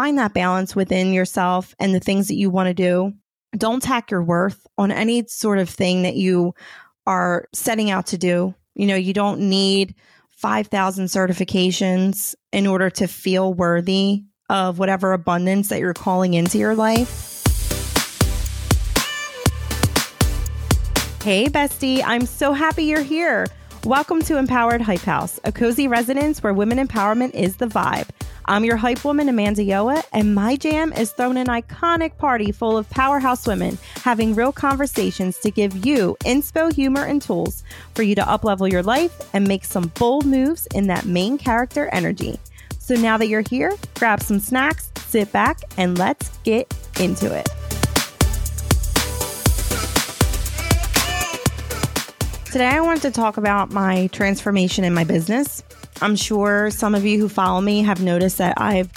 find that balance within yourself and the things that you want to do. Don't tack your worth on any sort of thing that you are setting out to do. You know, you don't need 5,000 certifications in order to feel worthy of whatever abundance that you're calling into your life. Hey, bestie, I'm so happy you're here. Welcome to Empowered Hype House, a cozy residence where women empowerment is the vibe. I'm your hype woman, Amanda Yoa, and my jam is throwing an iconic party full of powerhouse women having real conversations to give you inspo, humor, and tools for you to uplevel your life and make some bold moves in that main character energy. So now that you're here, grab some snacks, sit back, and let's get into it. Today, I wanted to talk about my transformation in my business. I'm sure some of you who follow me have noticed that I've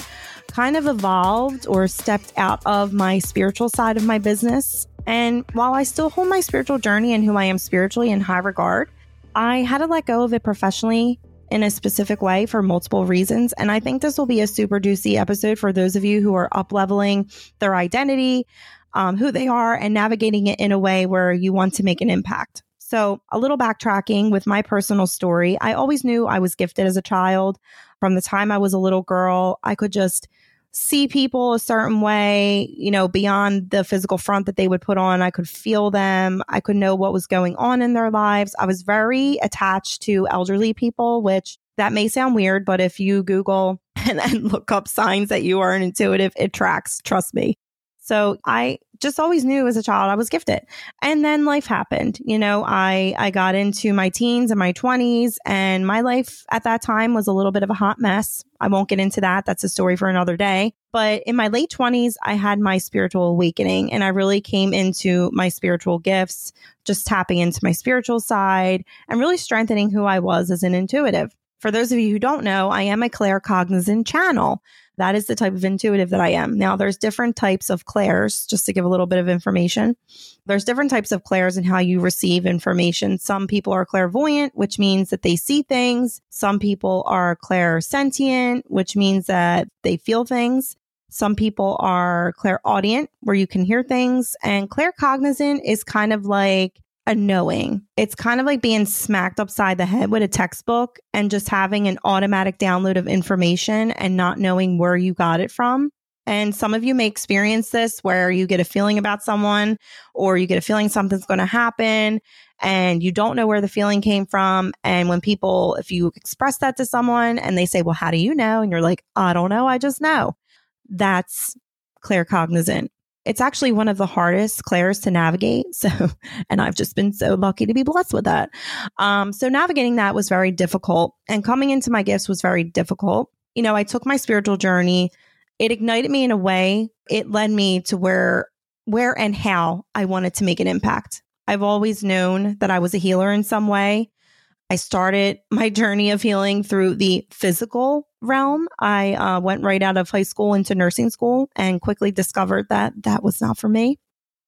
kind of evolved or stepped out of my spiritual side of my business. And while I still hold my spiritual journey and who I am spiritually in high regard, I had to let go of it professionally in a specific way for multiple reasons. And I think this will be a super juicy episode for those of you who are up leveling their identity, um, who they are, and navigating it in a way where you want to make an impact. So, a little backtracking with my personal story. I always knew I was gifted as a child. From the time I was a little girl, I could just see people a certain way, you know, beyond the physical front that they would put on. I could feel them. I could know what was going on in their lives. I was very attached to elderly people, which that may sound weird, but if you Google and then look up signs that you are an intuitive, it tracks. Trust me. So I just always knew as a child I was gifted. And then life happened. You know, I I got into my teens and my 20s and my life at that time was a little bit of a hot mess. I won't get into that. That's a story for another day. But in my late 20s, I had my spiritual awakening and I really came into my spiritual gifts, just tapping into my spiritual side and really strengthening who I was as an intuitive. For those of you who don't know, I am a claircognizant channel. That is the type of intuitive that I am. Now, there's different types of clairs, just to give a little bit of information. There's different types of clairs and how you receive information. Some people are clairvoyant, which means that they see things. Some people are clairsentient, which means that they feel things. Some people are clairaudient, where you can hear things. And claircognizant is kind of like a knowing. It's kind of like being smacked upside the head with a textbook and just having an automatic download of information and not knowing where you got it from. And some of you may experience this where you get a feeling about someone or you get a feeling something's going to happen and you don't know where the feeling came from. And when people, if you express that to someone and they say, Well, how do you know? And you're like, I don't know. I just know. That's claircognizant. It's actually one of the hardest clairs to navigate. So, and I've just been so lucky to be blessed with that. Um, so navigating that was very difficult and coming into my gifts was very difficult. You know, I took my spiritual journey. It ignited me in a way. It led me to where, where and how I wanted to make an impact. I've always known that I was a healer in some way. I started my journey of healing through the physical realm. I uh, went right out of high school into nursing school and quickly discovered that that was not for me.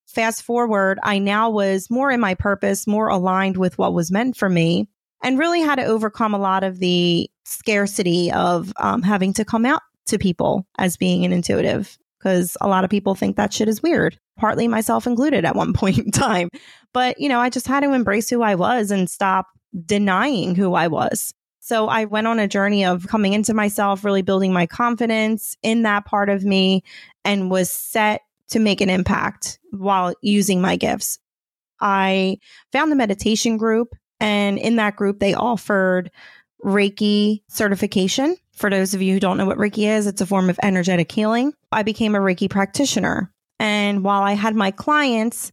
Fast forward, I now was more in my purpose, more aligned with what was meant for me, and really had to overcome a lot of the scarcity of um, having to come out to people as being an intuitive because a lot of people think that shit is weird, partly myself included at one point in time. But, you know, I just had to embrace who I was and stop denying who I was. So I went on a journey of coming into myself, really building my confidence in that part of me, and was set to make an impact while using my gifts. I found the meditation group, and in that group, they offered Reiki certification. For those of you who don't know what Reiki is, it's a form of energetic healing. I became a Reiki practitioner. And while I had my clients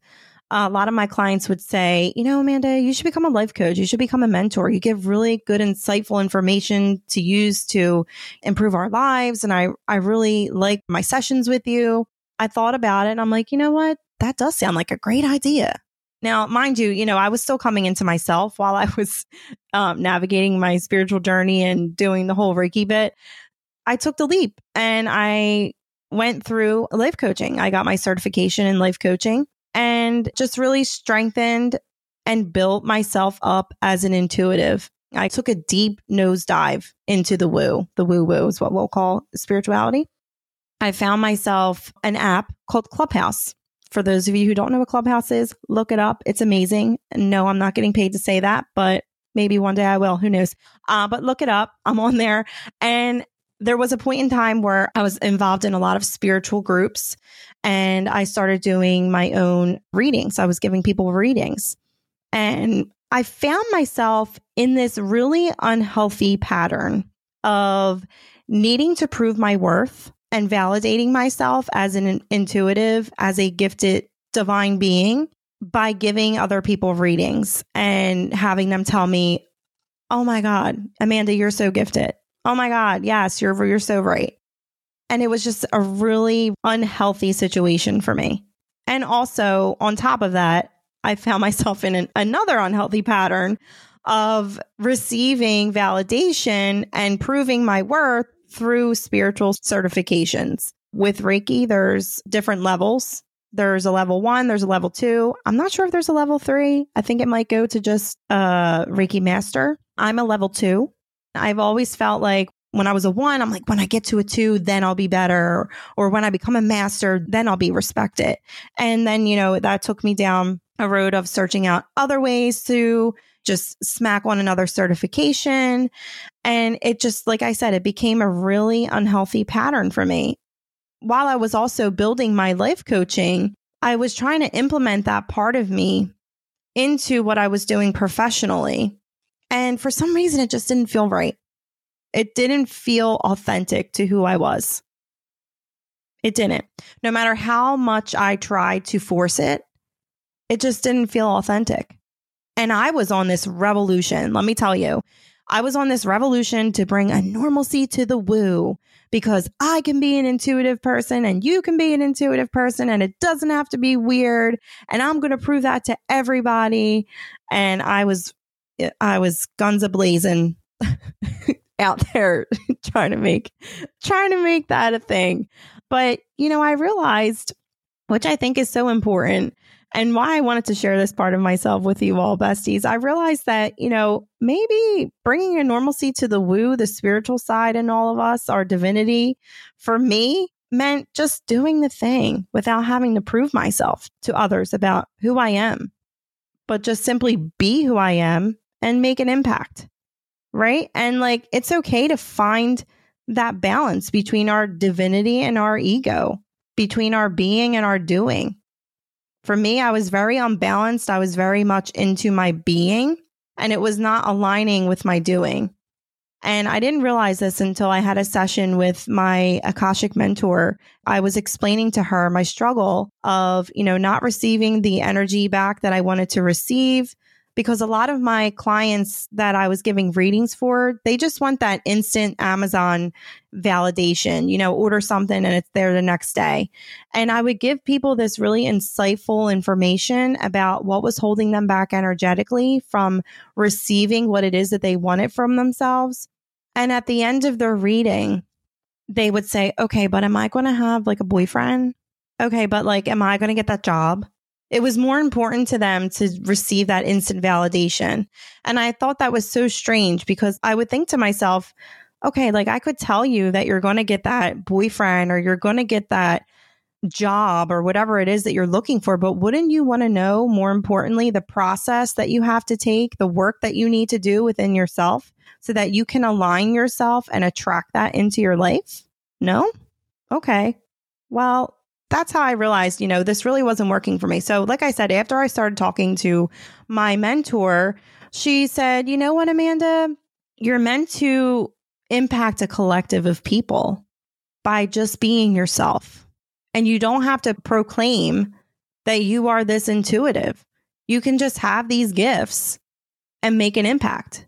a lot of my clients would say, you know, Amanda, you should become a life coach. You should become a mentor. You give really good, insightful information to use to improve our lives. And I, I really like my sessions with you. I thought about it and I'm like, you know what? That does sound like a great idea. Now, mind you, you know, I was still coming into myself while I was um, navigating my spiritual journey and doing the whole Reiki bit. I took the leap and I went through life coaching. I got my certification in life coaching and just really strengthened and built myself up as an intuitive. I took a deep nosedive into the woo. The woo woo is what we'll call spirituality. I found myself an app called Clubhouse. For those of you who don't know what Clubhouse is, look it up. It's amazing. No, I'm not getting paid to say that, but maybe one day I will. Who knows? Uh, but look it up. I'm on there. And there was a point in time where I was involved in a lot of spiritual groups and I started doing my own readings. I was giving people readings. And I found myself in this really unhealthy pattern of needing to prove my worth and validating myself as an intuitive, as a gifted divine being by giving other people readings and having them tell me, "Oh my god, Amanda, you're so gifted." "Oh my god, yes, you're you're so right." And it was just a really unhealthy situation for me. And also, on top of that, I found myself in an, another unhealthy pattern of receiving validation and proving my worth through spiritual certifications. With Reiki, there's different levels. There's a level one, there's a level two. I'm not sure if there's a level three. I think it might go to just a Reiki master. I'm a level two. I've always felt like when I was a one, I'm like, when I get to a two, then I'll be better. Or when I become a master, then I'll be respected. And then, you know, that took me down a road of searching out other ways to just smack on another certification. And it just, like I said, it became a really unhealthy pattern for me. While I was also building my life coaching, I was trying to implement that part of me into what I was doing professionally. And for some reason, it just didn't feel right. It didn't feel authentic to who I was. It didn't. No matter how much I tried to force it, it just didn't feel authentic. And I was on this revolution. Let me tell you, I was on this revolution to bring a normalcy to the woo because I can be an intuitive person and you can be an intuitive person and it doesn't have to be weird. And I'm going to prove that to everybody. And I was, I was guns a blazing out there trying to make, trying to make that a thing. But, you know, I realized, which I think is so important, and why I wanted to share this part of myself with you all, besties, I realized that, you know, maybe bringing a normalcy to the woo, the spiritual side in all of us, our divinity, for me, meant just doing the thing without having to prove myself to others about who I am, but just simply be who I am and make an impact. Right. And like, it's okay to find that balance between our divinity and our ego, between our being and our doing for me, I was very unbalanced. I was very much into my being and it was not aligning with my doing. And I didn't realize this until I had a session with my Akashic mentor. I was explaining to her my struggle of, you know, not receiving the energy back that I wanted to receive, because a lot of my clients that I was giving readings for, they just want that instant Amazon validation, you know, order something and it's there the next day. And I would give people this really insightful information about what was holding them back energetically from receiving what it is that they wanted from themselves. And at the end of their reading, they would say, okay, but am I going to have like a boyfriend? Okay, but like, am I going to get that job? It was more important to them to receive that instant validation. And I thought that was so strange because I would think to myself, okay, like I could tell you that you're going to get that boyfriend or you're going to get that job or whatever it is that you're looking for. But wouldn't you want to know, more importantly, the process that you have to take, the work that you need to do within yourself so that you can align yourself and attract that into your life? No? Okay. Well, that's how I realized, you know, this really wasn't working for me. So, like I said, after I started talking to my mentor, she said, you know what, Amanda, you're meant to impact a collective of people by just being yourself. And you don't have to proclaim that you are this intuitive. You can just have these gifts and make an impact.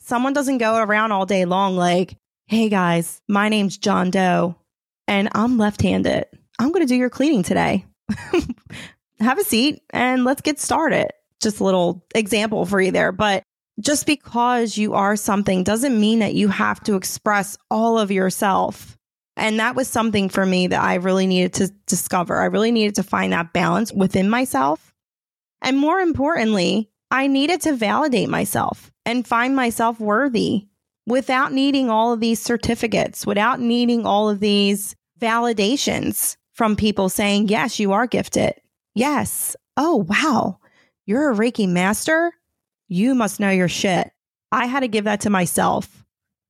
Someone doesn't go around all day long like, hey guys, my name's John Doe and I'm left handed. I'm going to do your cleaning today. Have a seat and let's get started. Just a little example for you there. But just because you are something doesn't mean that you have to express all of yourself. And that was something for me that I really needed to discover. I really needed to find that balance within myself. And more importantly, I needed to validate myself and find myself worthy without needing all of these certificates, without needing all of these validations from people saying, yes, you are gifted. Yes. Oh, wow. You're a Reiki master. You must know your shit. I had to give that to myself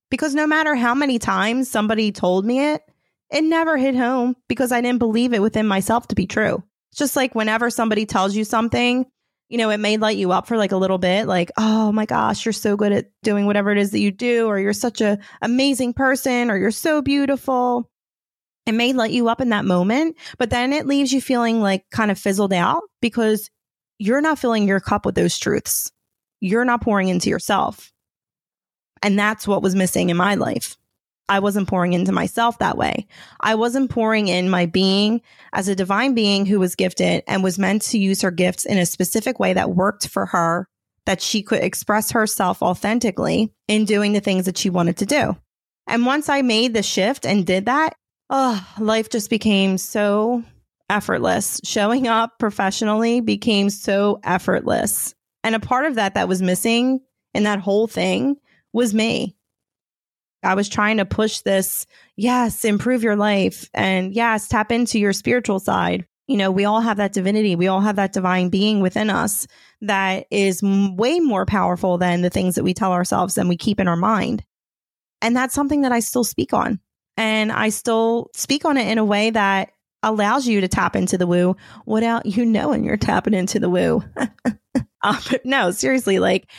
because no matter how many times somebody told me it, it never hit home because I didn't believe it within myself to be true. It's just like whenever somebody tells you something, you know, it may light you up for like a little bit, like, oh my gosh, you're so good at doing whatever it is that you do, or you're such a amazing person, or you're so beautiful. It may light you up in that moment, but then it leaves you feeling like kind of fizzled out because you're not filling your cup with those truths. You're not pouring into yourself. And that's what was missing in my life. I wasn't pouring into myself that way. I wasn't pouring in my being as a divine being who was gifted and was meant to use her gifts in a specific way that worked for her, that she could express herself authentically in doing the things that she wanted to do. And once I made the shift and did that, oh, life just became so effortless. Showing up professionally became so effortless. And a part of that that was missing in that whole thing was me. I was trying to push this, yes, improve your life and yes, tap into your spiritual side. You know, we all have that divinity. We all have that divine being within us that is way more powerful than the things that we tell ourselves and we keep in our mind. And that's something that I still speak on. And I still speak on it in a way that allows you to tap into the woo without you knowing you're tapping into the woo. um, no, seriously, like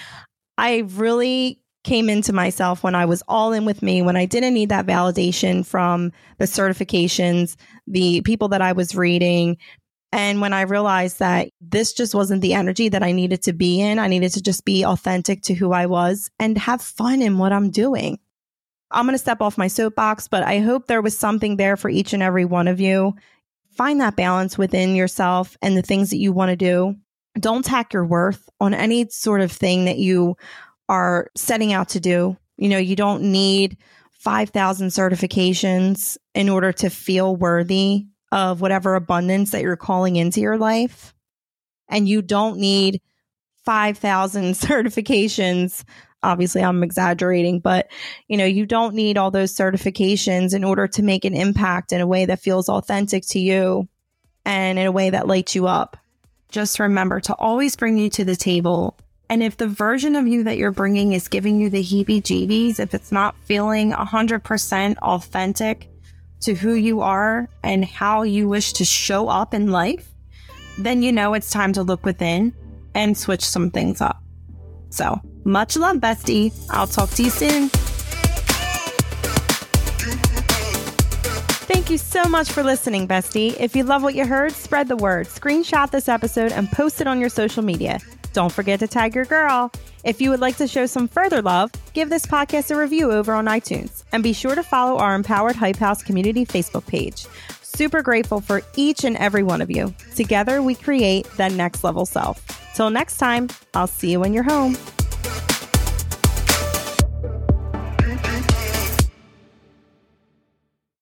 I really came into myself when I was all in with me, when I didn't need that validation from the certifications, the people that I was reading. And when I realized that this just wasn't the energy that I needed to be in, I needed to just be authentic to who I was and have fun in what I'm doing. I'm going to step off my soapbox, but I hope there was something there for each and every one of you. Find that balance within yourself and the things that you want to do. Don't tack your worth on any sort of thing that you are setting out to do. You know, you don't need 5,000 certifications in order to feel worthy of whatever abundance that you're calling into your life. And you don't need 5,000 certifications. Obviously, I'm exaggerating, but you know, you don't need all those certifications in order to make an impact in a way that feels authentic to you and in a way that lights you up. Just remember to always bring you to the table and if the version of you that you're bringing is giving you the heebie jeebies, if it's not feeling 100% authentic to who you are and how you wish to show up in life, then you know it's time to look within and switch some things up. So, much love, bestie. I'll talk to you soon. Thank you so much for listening, bestie. If you love what you heard, spread the word. Screenshot this episode and post it on your social media. Don't forget to tag your girl. If you would like to show some further love, give this podcast a review over on iTunes and be sure to follow our Empowered Hype House community Facebook page. Super grateful for each and every one of you. Together, we create that next level self. Till next time, I'll see you when you're home.